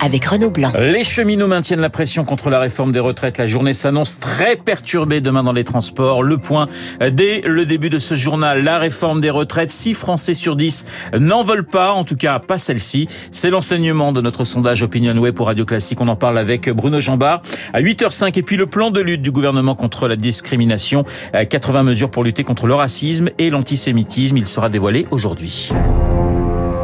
avec Renaud Blanc. Les cheminots maintiennent la pression contre la réforme des retraites. La journée s'annonce très perturbée demain dans les transports. Le point dès le début de ce journal. La réforme des retraites, 6 Français sur 10 n'en veulent pas, en tout cas pas celle-ci. C'est l'enseignement de notre sondage Opinionway pour Radio Classique. On en parle avec Bruno Jambard à 8h05. Et puis le plan de lutte du gouvernement contre la discrimination. 80 mesures pour lutter contre le racisme et l'antisémitisme. Il sera dévoilé aujourd'hui.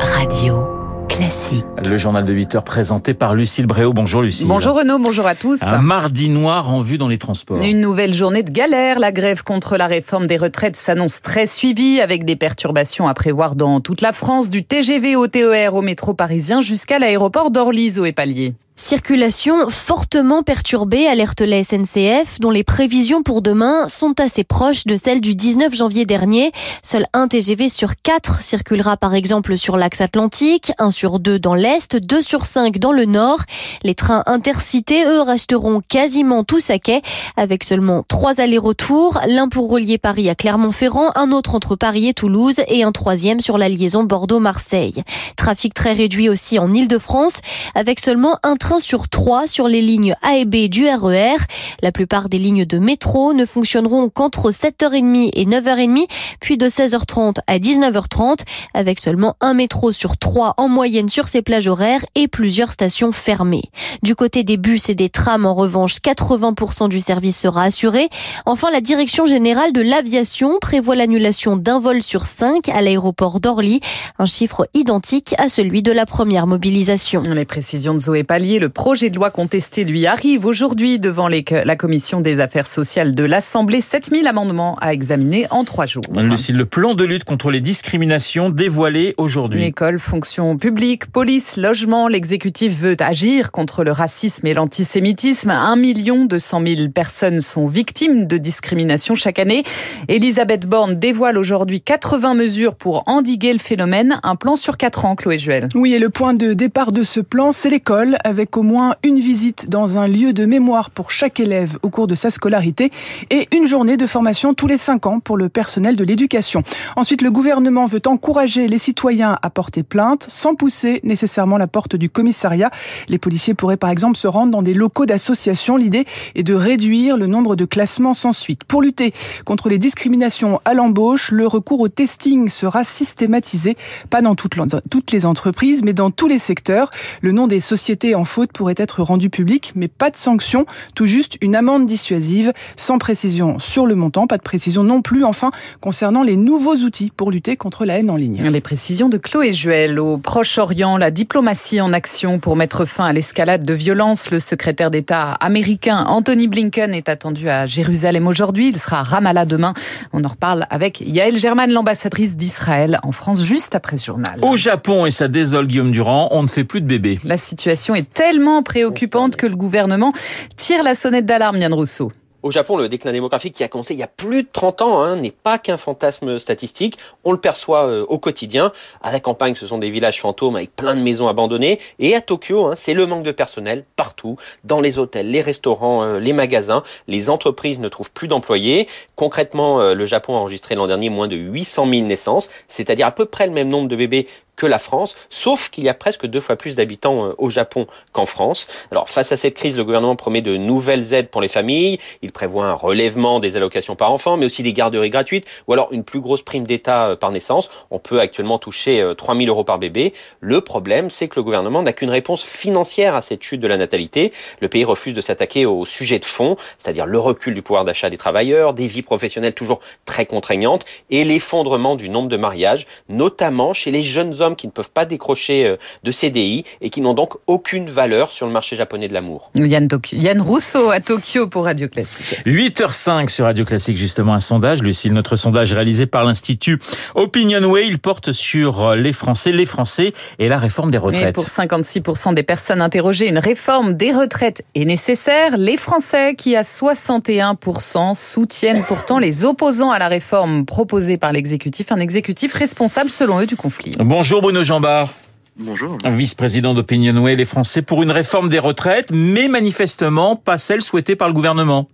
Radio. Classique. Le journal de 8 heures présenté par Lucille Bréau. Bonjour Lucille. Bonjour Renaud, bonjour à tous. Un mardi noir en vue dans les transports. Une nouvelle journée de galère. La grève contre la réforme des retraites s'annonce très suivie avec des perturbations à prévoir dans toute la France, du TGV au TER au métro parisien jusqu'à l'aéroport d'Orly et Palier. Circulation fortement perturbée, alerte la SNCF, dont les prévisions pour demain sont assez proches de celles du 19 janvier dernier. Seul un TGV sur quatre circulera par exemple sur l'axe atlantique, un sur deux dans l'est, deux sur cinq dans le nord. Les trains intercités, eux, resteront quasiment tous à quai, avec seulement trois allers-retours, l'un pour relier Paris à Clermont-Ferrand, un autre entre Paris et Toulouse et un troisième sur la liaison Bordeaux-Marseille. Trafic très réduit aussi en Ile-de-France, avec seulement un train sur trois sur les lignes A et B du RER. La plupart des lignes de métro ne fonctionneront qu'entre 7h30 et 9h30, puis de 16h30 à 19h30, avec seulement un métro sur trois en moyenne sur ces plages horaires et plusieurs stations fermées. Du côté des bus et des trams, en revanche, 80% du service sera assuré. Enfin, la Direction générale de l'aviation prévoit l'annulation d'un vol sur cinq à l'aéroport d'Orly, un chiffre identique à celui de la première mobilisation. Les précisions de Zoé Pallier, le projet de loi contesté lui arrive aujourd'hui devant les, la commission des affaires sociales de l'Assemblée. 7000 amendements à examiner en trois jours. Lucille, le plan de lutte contre les discriminations dévoilé aujourd'hui. École, fonction publique, police, logement. L'exécutif veut agir contre le racisme et l'antisémitisme. Un million deux cent mille personnes sont victimes de discrimination chaque année. Elisabeth Borne dévoile aujourd'hui 80 mesures pour endiguer le phénomène. Un plan sur quatre ans, Chloé Juel. Oui, et le point de départ de ce plan, c'est l'école, avec au moins une visite dans un lieu de mémoire pour chaque élève au cours de sa scolarité et une journée de formation tous les cinq ans pour le personnel de l'éducation. Ensuite, le gouvernement veut encourager les citoyens à porter plainte sans pousser nécessairement la porte du commissariat. Les policiers pourraient par exemple se rendre dans des locaux d'associations. L'idée est de réduire le nombre de classements sans suite. Pour lutter contre les discriminations à l'embauche, le recours au testing sera systématisé, pas dans toutes les entreprises, mais dans tous les secteurs. Le nom des sociétés en faute pourrait être rendu public, mais pas de sanction, tout juste une amende dissuasive, sans précision sur le montant, pas de précision non plus, enfin, concernant les nouveaux outils pour lutter contre la haine en ligne. Les précisions de Chloé Juel. Au Proche-Orient, la diplomatie en action pour mettre fin à l'escalade de violence. Le secrétaire d'État américain Anthony Blinken est attendu à Jérusalem aujourd'hui. Il sera à Ramallah demain. On en reparle avec Yael German, l'ambassadrice d'Israël en France, juste après ce journal. Au Japon, et ça désole Guillaume Durand, on ne fait plus de bébés. La situation est tellement préoccupante que le gouvernement tire la sonnette d'alarme, Yann Rousseau. Au Japon, le déclin démographique qui a commencé il y a plus de 30 ans hein, n'est pas qu'un fantasme statistique. On le perçoit euh, au quotidien. À la campagne, ce sont des villages fantômes avec plein de maisons abandonnées. Et à Tokyo, hein, c'est le manque de personnel partout, dans les hôtels, les restaurants, euh, les magasins. Les entreprises ne trouvent plus d'employés. Concrètement, euh, le Japon a enregistré l'an dernier moins de 800 000 naissances, c'est-à-dire à peu près le même nombre de bébés que la France, sauf qu'il y a presque deux fois plus d'habitants euh, au Japon qu'en France. Alors face à cette crise, le gouvernement promet de nouvelles aides pour les familles. Il prévoit un relèvement des allocations par enfant, mais aussi des garderies gratuites, ou alors une plus grosse prime d'État euh, par naissance. On peut actuellement toucher 3000 euh, euros par bébé. Le problème, c'est que le gouvernement n'a qu'une réponse financière à cette chute de la natalité. Le pays refuse de s'attaquer au sujet de fond, c'est-à-dire le recul du pouvoir d'achat des travailleurs, des vies professionnelles toujours très contraignantes, et l'effondrement du nombre de mariages, notamment chez les jeunes hommes qui ne peuvent pas décrocher euh, de CDI et qui n'ont donc aucune valeur sur le marché japonais de l'amour. Yann, Yann, Rousseau à Tokyo pour Radio Classique. 8h05 sur Radio Classique, justement un sondage. Lucille, notre sondage réalisé par l'Institut Opinionway, il porte sur les Français, les Français et la réforme des retraites. Et pour 56% des personnes interrogées, une réforme des retraites est nécessaire. Les Français qui à 61% soutiennent pourtant les opposants à la réforme proposée par l'exécutif, un exécutif responsable selon eux du conflit. Bonjour Bruno Jambard. Bonjour. Vice-président d'Opinionway, les Français pour une réforme des retraites, mais manifestement pas celle souhaitée par le gouvernement.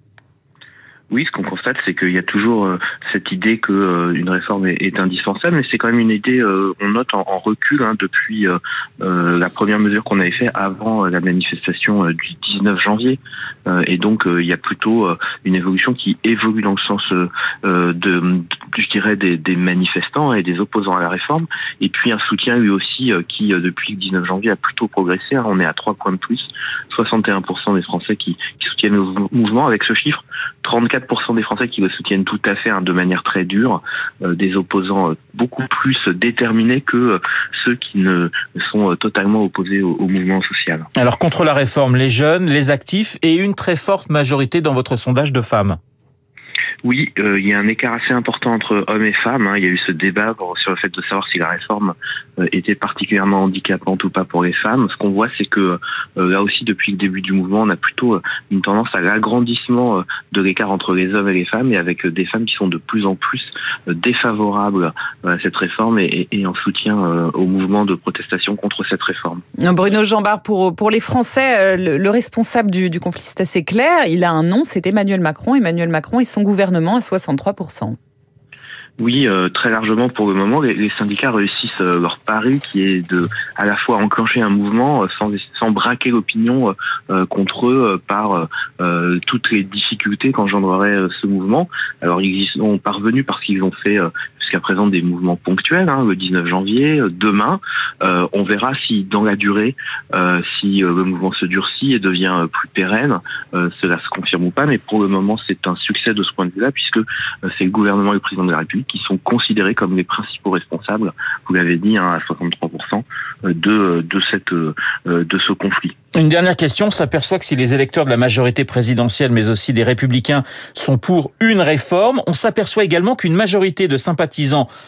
Oui, ce qu'on constate, c'est qu'il y a toujours euh, cette idée que euh, une réforme est, indispensable, mais c'est quand même une idée, euh, on note en, recul hein, depuis la première mesure qu'on avait fait avant la manifestation du 19 janvier. et donc, il y a plutôt une évolution qui évolue dans le sens de, je dirais, des, des, manifestants et des opposants à la réforme, et puis un soutien lui aussi qui, depuis le 19 janvier, a plutôt progressé. Hein. On est à trois points de plus, 61% des Français qui, qui soutiennent le mouvement. Avec ce chiffre, 34% des Français qui le soutiennent tout à fait hein, de manière très dure, euh, des opposants euh, beaucoup plus déterminés que euh, ceux qui ne sont totalement opposés au, mouvement social. Alors contre la réforme, les jeunes, les actifs et une très forte majorité dans votre sondage de femmes. Oui, euh, il y a un écart assez important entre hommes et femmes. Hein. Il y a eu ce débat sur le fait de savoir si la réforme euh, était particulièrement handicapante ou pas pour les femmes. Ce qu'on voit, c'est que euh, là aussi, depuis le début du mouvement, on a plutôt une tendance à l'agrandissement de l'écart entre les hommes et les femmes, et avec des femmes qui sont de plus en plus défavorables à cette réforme et, en soutien au mouvement de protestation contre cette réforme. Bruno Jambard, pour, pour les Français, le, responsable du, du conflit, c'est assez clair. Il a un nom, c'est Emmanuel Macron. Emmanuel Macron et son gouvernement gouvernement à 63%. Oui, euh, très largement pour le moment, les, syndicats réussissent euh, leur pari qui est de à la fois enclencher un mouvement euh, sans, sans braquer l'opinion contre eux par toutes les difficultés qu'engendrerait ce mouvement. Alors ils y sont parvenus parce qu'ils ont fait jusqu'à présent des mouvements ponctuels, hein, le 19 janvier, euh, demain. Euh, on verra si dans la durée, euh, si le mouvement se durcit et devient plus pérenne, cela se confirme ou pas. Mais pour le moment, c'est un succès de ce point de vue-là, puisque c'est le gouvernement et le président de la République qui sont considérés comme les principaux responsables, vous l'avez dit, hein, à 63% de, de, cette, de ce conflit. Une dernière question, on s'aperçoit que si les électeurs de la majorité présidentielle, mais aussi des républicains, sont pour une réforme, on s'aperçoit également qu'une majorité de sympathisants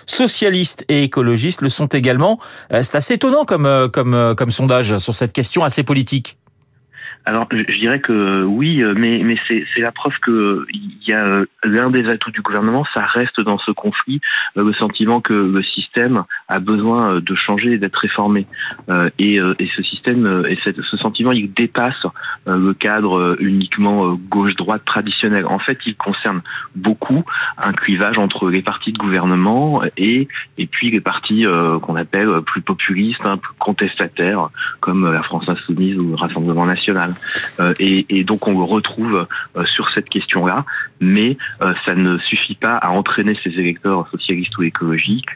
socialistes et écologistes le sont également. Euh, c'est assez étonnant comme, euh, euh, comme sondage sur cette question assez politique. Alors, je dirais que oui, mais, mais c'est la preuve que il y a l'un des atouts du gouvernement, ça reste dans ce conflit le sentiment que le système a besoin de changer et d'être réformé. Et, et, ce système et ce sentiment, il dépasse le cadre uniquement gauche-droite traditionnel. En fait, il concerne beaucoup un clivage entre les partis de gouvernement et et puis les partis qu'on appelle plus populistes, hein, plus contestataires, comme la France insoumise ou le Rassemblement national. Euh, et, donc on le retrouve euh, sur cette question-là, mais euh, ça ne suffit pas à entraîner ces électeurs socialistes ou écologiques,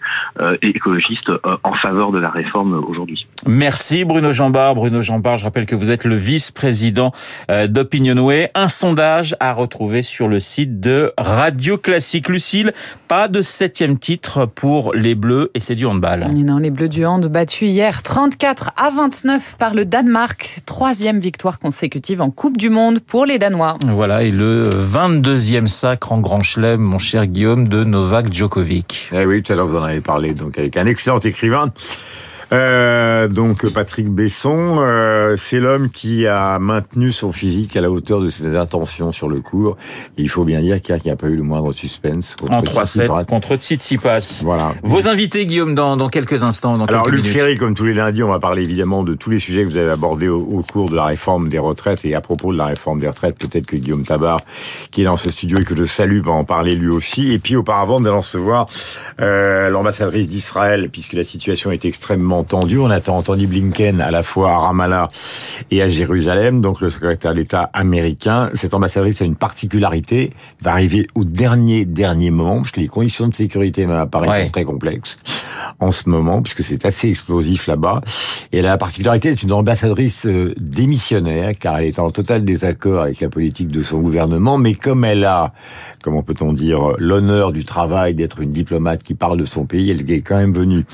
écologistes en faveur de la réforme aujourd'hui. Merci Bruno Jambard. Bruno Jambard, je rappelle que vous êtes le vice-président d'Opinionway. Un sondage à retrouver sur le site de Radio Classique. Lucille, pas de septième titre pour les Bleus et c'est du handball. Non, les Bleus du hand battus hier 34 à 29 par le Danemark. Troisième victoire consécutive en Coupe du Monde pour les Danois. Voilà, et le 22e sacre en Grand Chelem, mon cher Guillaume, de Novak Djokovic. Eh oui, tout à l'heure vous en avez parlé, donc avec un excellent écrivain. Euh, donc Patrick Besson, euh, c'est l'homme qui a maintenu son physique à la hauteur de ses intentions sur le cours. il faut bien dire qu'il n'y a pas eu le moindre suspense. Contre en 3-7 contre Tsitsipas. Voilà. Vos invités, Guillaume, dans, dans quelques instants. Dans Alors, Luc Ferry, comme tous les lundis, on va parler évidemment de tous les sujets que vous avez abordés au, au, cours de la réforme des retraites. Et à propos de la réforme des retraites, peut-être que Guillaume Tabar, qui est dans ce studio et que je salue, va en parler lui aussi. Et puis auparavant, nous allons recevoir euh, l'ambassadrice d'Israël, puisque la situation est extrêmement entendu. On a entendu Blinken à la fois à Ramallah et à Jérusalem, donc le secrétaire d'État américain. Cette ambassadrice a une particularité, va arriver au dernier, dernier moment, parce que les conditions de sécurité à Paris sont très complexes en ce moment, puisque c'est assez explosif là-bas. Et la particularité d'être une ambassadrice euh, démissionnaire, car elle est en total désaccord avec la politique de son gouvernement, mais comme elle a, comment peut-on dire, l'honneur du travail d'être une diplomate qui parle de son pays, elle est quand même venue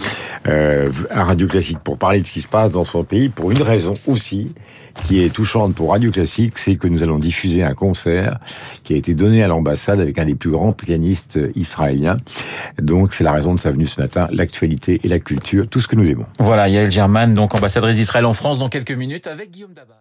euh, à Radio Classique pour parler de ce qui se passe dans son pays, pour une raison aussi, qui est touchante pour Radio Classique, c'est que nous allons diffuser un concert qui a été donné à l'ambassade avec un des plus grands pianistes israéliens. Donc c'est la raison de sa venue ce matin, et la culture, tout ce que nous aimons. Voilà, Yael German, donc ambassadrice d'Israël en France dans quelques minutes avec Guillaume Dabar.